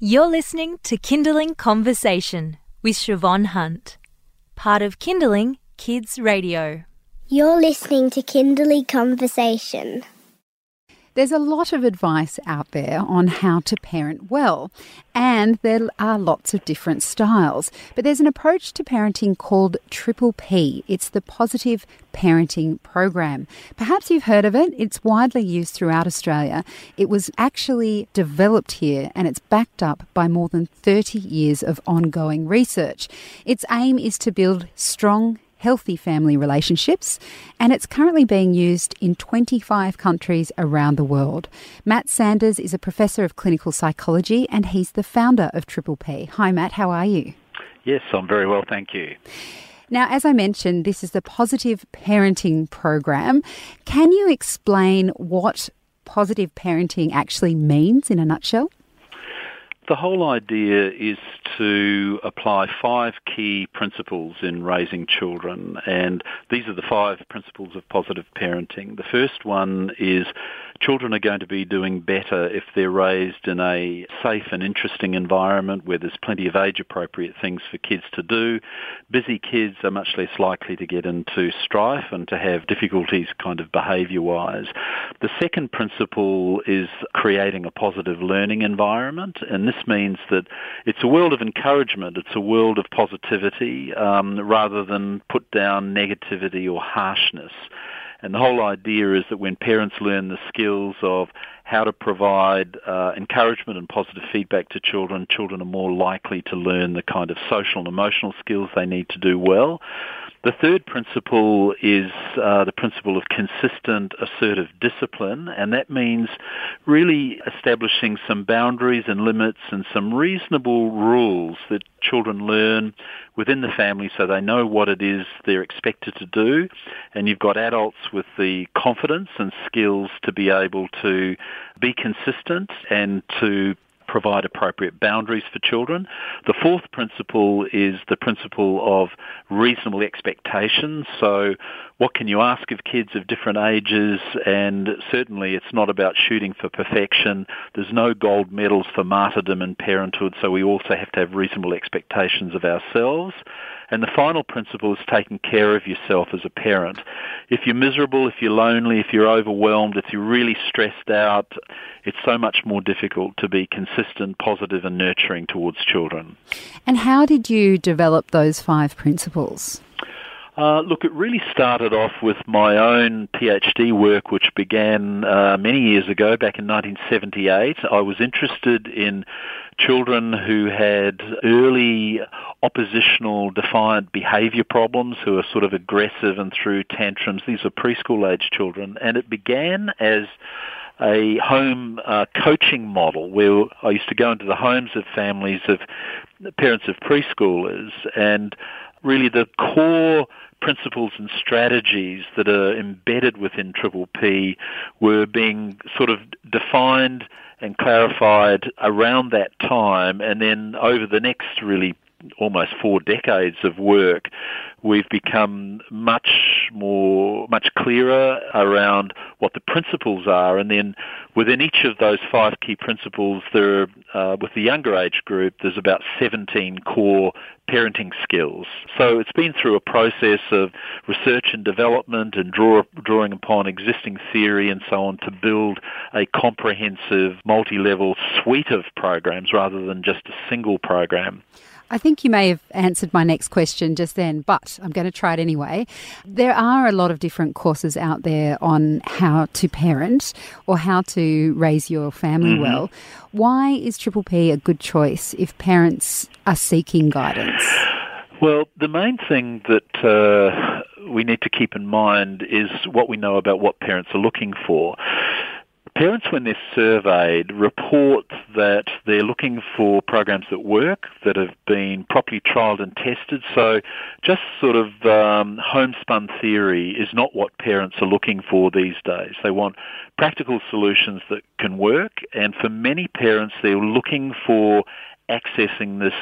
You're listening to Kinderling Conversation with Siobhan Hunt, part of Kinderling Kids Radio. You're listening to Kinderling Conversation. There's a lot of advice out there on how to parent well, and there are lots of different styles. But there's an approach to parenting called Triple P. It's the Positive Parenting Program. Perhaps you've heard of it. It's widely used throughout Australia. It was actually developed here and it's backed up by more than 30 years of ongoing research. Its aim is to build strong, healthy family relationships, and it's currently being used in 25 countries around the world. Matt Sanders is a professor of clinical psychology and he's the founder of Triple P. Hi, Matt, how are you? Yes, I'm very well, thank you. Now, as I mentioned, this is the Positive Parenting Program. Can you explain what positive parenting actually means in a nutshell? The whole idea is to apply five key principles in raising children, and these are the five principles of positive parenting. The first one is children are going to be doing better if they're raised in a safe and interesting environment where there's plenty of age-appropriate things for kids to do. Busy kids are much less likely to get into strife and to have difficulties kind of behaviour-wise. The second principle is creating a positive learning environment, and this means that it's a world of encouragement, it's a world of positivity, um, rather than put down negativity or harshness. And the whole idea is that when parents learn the skills of how to provide uh, encouragement and positive feedback to children, children are more likely to learn the kind of social and emotional skills they need to do well. The third principle is uh, the principle of consistent assertive discipline, and that means really establishing some boundaries and limits and some reasonable rules that children learn within the family so they know what it is they're expected to do. And you've got adults with the confidence and skills to be able to be consistent and to provide appropriate boundaries for children. The fourth principle is the principle of reasonable expectations. So what can you ask of kids of different ages? And certainly it's not about shooting for perfection. There's no gold medals for martyrdom in parenthood, so we also have to have reasonable expectations of ourselves. And the final principle is taking care of yourself as a parent. If you're miserable, if you're lonely, if you're overwhelmed, if you're really stressed out, it's so much more difficult to be consistent, positive and and nurturing towards children. And how did you develop those five principles? Uh, look, it really started off with my own PhD work, which began uh, many years ago, back in 1978. I was interested in children who had early oppositional defiant behavior problems, who are sort of aggressive and through tantrums. These are preschool age children. And it began as a home uh, coaching model where I used to go into the homes of families of parents of preschoolers and really the core principles and strategies that are embedded within Triple P were being sort of defined and clarified around that time and then over the next really almost four decades of work, we've become much more, much clearer around what the principles are, and then within each of those five key principles, there, are, uh, with the younger age group, there's about 17 core parenting skills. So it's been through a process of research and development and draw, drawing upon existing theory and so on to build a comprehensive multi-level suite of programs rather than just a single program. I think you may have answered my next question just then, but I'm going to try it anyway. There are a lot of different courses out there on how to parent or how to raise your family mm-hmm. well. Why is Triple P a good choice if parents are seeking guidance? Well, the main thing that uh, we need to keep in mind is what we know about what parents are looking for. Parents, when they're surveyed, report that they're looking for programs that work, that have been properly trialled and tested. So just sort of um, homespun theory is not what parents are looking for these days. They want practical solutions that can work, and for many parents, they're looking for accessing this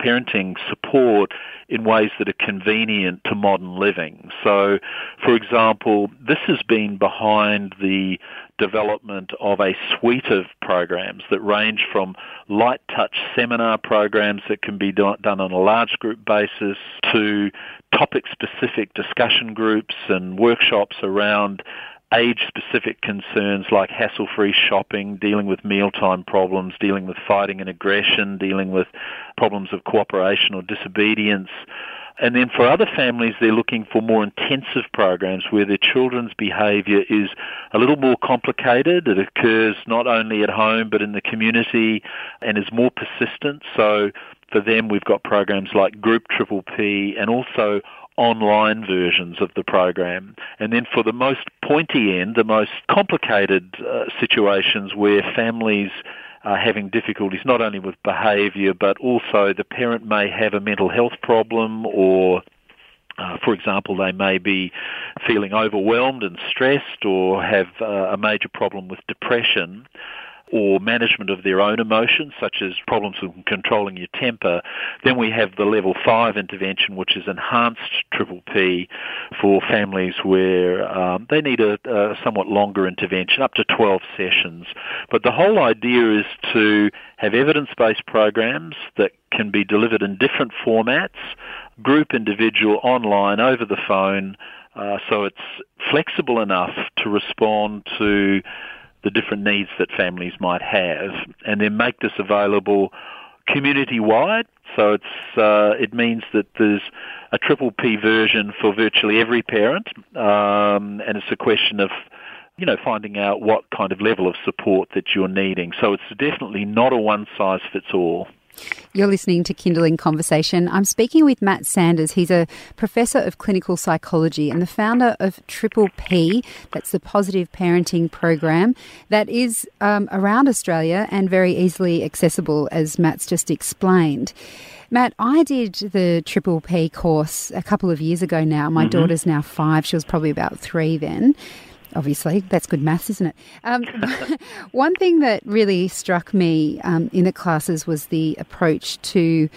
parenting support in ways that are convenient to modern living. So, for example, this has been behind the development of a suite of programs that range from light touch seminar programs that can be done on a large group basis to topic specific discussion groups and workshops around age-specific concerns like hassle-free shopping, dealing with mealtime problems, dealing with fighting and aggression, dealing with problems of cooperation or disobedience. And then for other families, they're looking for more intensive programs where their children's behaviour is a little more complicated. It occurs not only at home but in the community and is more persistent. So for them, we've got programs like Group Triple P and also online versions of the program. And then for the most pointy end, the most complicated uh, situations where families are having difficulties not only with behaviour but also the parent may have a mental health problem or uh, for example, they may be feeling overwhelmed and stressed or have uh, a major problem with depression or management of their own emotions, such as problems with controlling your temper. Then we have the level five intervention, which is enhanced triple P for families where um, they need a, a somewhat longer intervention, up to 12 sessions. But the whole idea is to have evidence-based programs that can be delivered in different formats, group, individual, online, over the phone, uh, so it's flexible enough to respond to the different needs that families might have, and then make this available community-wide. So it's uh, it means that there's a triple P version for virtually every parent, um, and it's a question of you know finding out what kind of level of support that you're needing. So it's definitely not a one-size-fits-all. You're listening to Kinderling Conversation. I'm speaking with Matt Sanders. He's a professor of clinical psychology and the founder of Triple P. That's the Positive Parenting Program that is um, around Australia and very easily accessible, as Matt's just explained. Matt, I did the Triple P course a couple of years ago now. My mm-hmm. daughter's now five. She was probably about three then obviously. That's good maths, isn't it? Um, one thing that really struck me um, in the classes was the approach to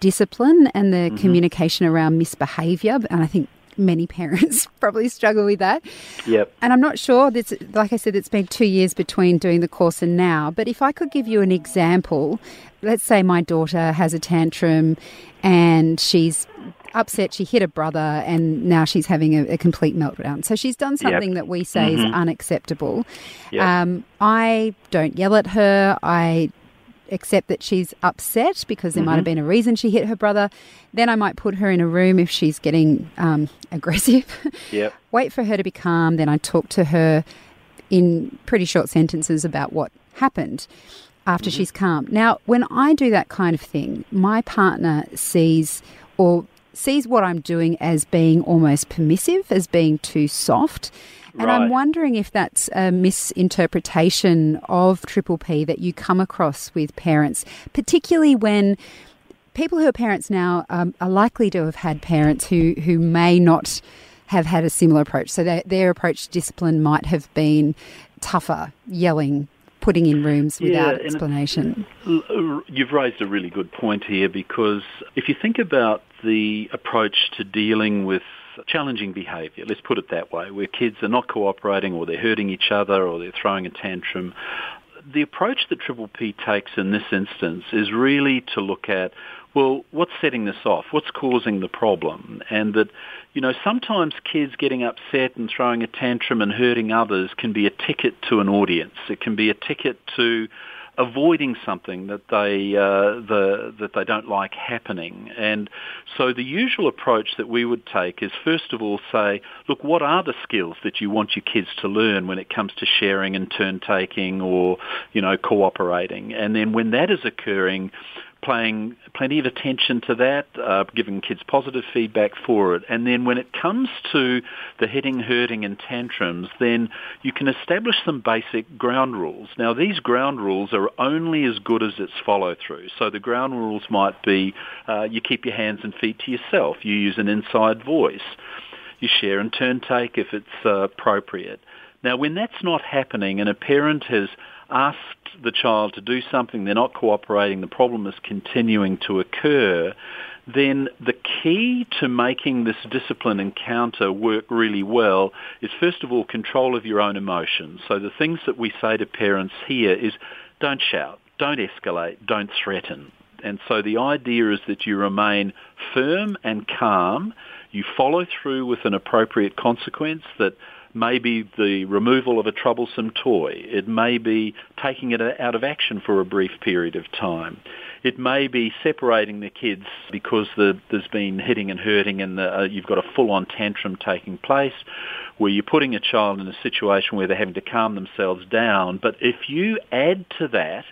discipline and the mm-hmm. communication around misbehaviour. And I think many parents probably struggle with that. Yep. And I'm not sure. This, like I said, it's been two years between doing the course and now. But if I could give you an example, let's say my daughter has a tantrum and she's upset. She hit her brother, and now she's having a, a complete meltdown. So she's done something yep. that we say mm-hmm. is unacceptable. Yep. Um, I don't yell at her. I accept that she's upset because there mm-hmm. might have been a reason she hit her brother. Then I might put her in a room if she's getting um, aggressive. Yep. Wait for her to be calm. Then I talk to her in pretty short sentences about what happened after mm-hmm. she's calm. Now, when I do that kind of thing, my partner sees or sees what I'm doing as being almost permissive, as being too soft. And right. I'm wondering if that's a misinterpretation of Triple P that you come across with parents, particularly when people who are parents now um, are likely to have had parents who, who may not have had a similar approach. So their, their approach to discipline might have been tougher, yelling, putting in rooms without yeah, explanation. You've raised a really good point here because if you think about the approach to dealing with challenging behaviour, let's put it that way, where kids are not cooperating or they're hurting each other or they're throwing a tantrum, the approach that Triple P takes in this instance is really to look at well, what's setting this off? What's causing the problem? And that, you know, sometimes kids getting upset and throwing a tantrum and hurting others can be a ticket to an audience. It can be a ticket to avoiding something that they uh, the that they don't like happening. And so the usual approach that we would take is first of all say, look, what are the skills that you want your kids to learn when it comes to sharing and turn taking or you know cooperating? And then when that is occurring, paying plenty of attention to that, uh, giving kids positive feedback for it. And then when it comes to the hitting, hurting and tantrums, then you can establish some basic ground rules. Now these ground rules are only as good as its follow through. So the ground rules might be uh, you keep your hands and feet to yourself, you use an inside voice, you share and turn take if it's uh, appropriate. Now when that's not happening and a parent has asked the child to do something, they're not cooperating, the problem is continuing to occur, then the key to making this discipline encounter work really well is first of all control of your own emotions. So the things that we say to parents here is don't shout, don't escalate, don't threaten. And so the idea is that you remain firm and calm. You follow through with an appropriate consequence that may be the removal of a troublesome toy. It may be taking it out of action for a brief period of time. It may be separating the kids because the, there's been hitting and hurting and the, uh, you've got a full-on tantrum taking place where you're putting a child in a situation where they're having to calm themselves down. But if you add to that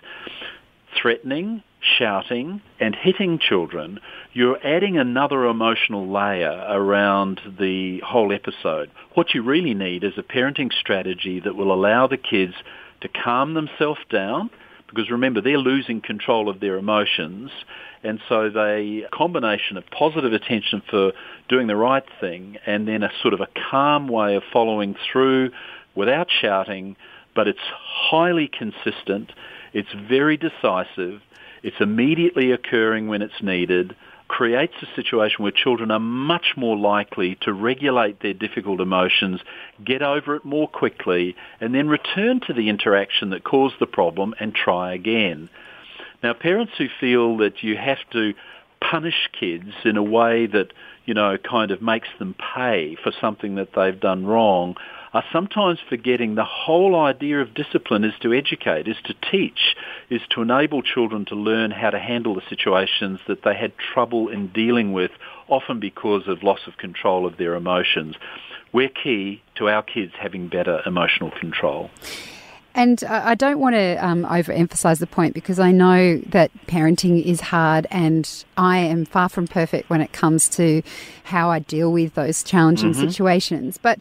threatening, shouting and hitting children, you're adding another emotional layer around the whole episode. What you really need is a parenting strategy that will allow the kids to calm themselves down because remember they're losing control of their emotions and so they combination of positive attention for doing the right thing and then a sort of a calm way of following through without shouting but it's highly consistent it's very decisive it's immediately occurring when it's needed, creates a situation where children are much more likely to regulate their difficult emotions, get over it more quickly, and then return to the interaction that caused the problem and try again. Now, parents who feel that you have to punish kids in a way that, you know, kind of makes them pay for something that they've done wrong are sometimes forgetting the whole idea of discipline is to educate, is to teach, is to enable children to learn how to handle the situations that they had trouble in dealing with, often because of loss of control of their emotions. We're key to our kids having better emotional control. And I don't want to um, overemphasize the point because I know that parenting is hard and I am far from perfect when it comes to how I deal with those challenging mm-hmm. situations. But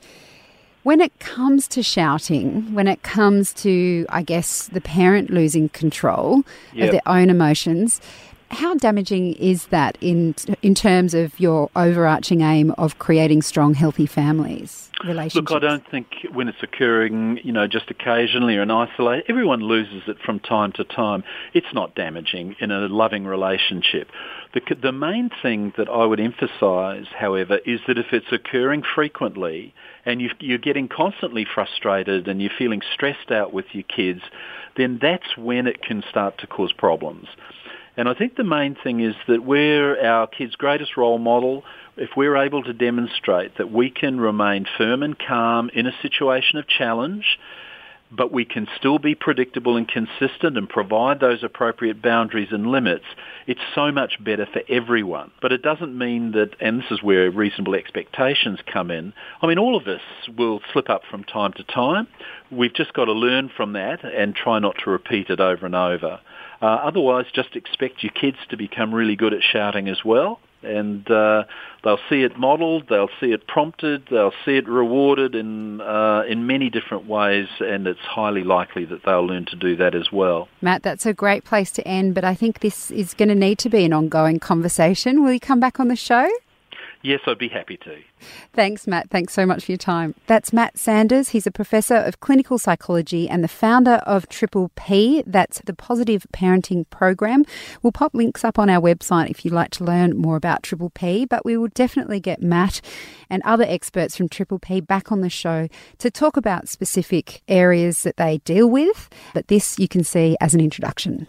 when it comes to shouting, when it comes to, I guess, the parent losing control yep. of their own emotions, how damaging is that in in terms of your overarching aim of creating strong, healthy families? Relationships? Look, I don't think when it's occurring, you know, just occasionally or in isolation, everyone loses it from time to time. It's not damaging in a loving relationship. The, the main thing that I would emphasise, however, is that if it's occurring frequently and you, you're getting constantly frustrated and you're feeling stressed out with your kids, then that's when it can start to cause problems. And I think the main thing is that we're our kids' greatest role model. If we're able to demonstrate that we can remain firm and calm in a situation of challenge, but we can still be predictable and consistent and provide those appropriate boundaries and limits, it's so much better for everyone. But it doesn't mean that, and this is where reasonable expectations come in, I mean, all of us will slip up from time to time. We've just got to learn from that and try not to repeat it over and over. Uh, otherwise, just expect your kids to become really good at shouting as well and uh, they'll see it modelled, they'll see it prompted, they'll see it rewarded in uh, in many different ways, and it's highly likely that they'll learn to do that as well. Matt, that's a great place to end, but I think this is going to need to be an ongoing conversation. Will you come back on the show? Yes, I'd be happy to. Thanks, Matt. Thanks so much for your time. That's Matt Sanders. He's a professor of clinical psychology and the founder of Triple P. That's the Positive Parenting Program. We'll pop links up on our website if you'd like to learn more about Triple P, but we will definitely get Matt and other experts from Triple P back on the show to talk about specific areas that they deal with. But this you can see as an introduction.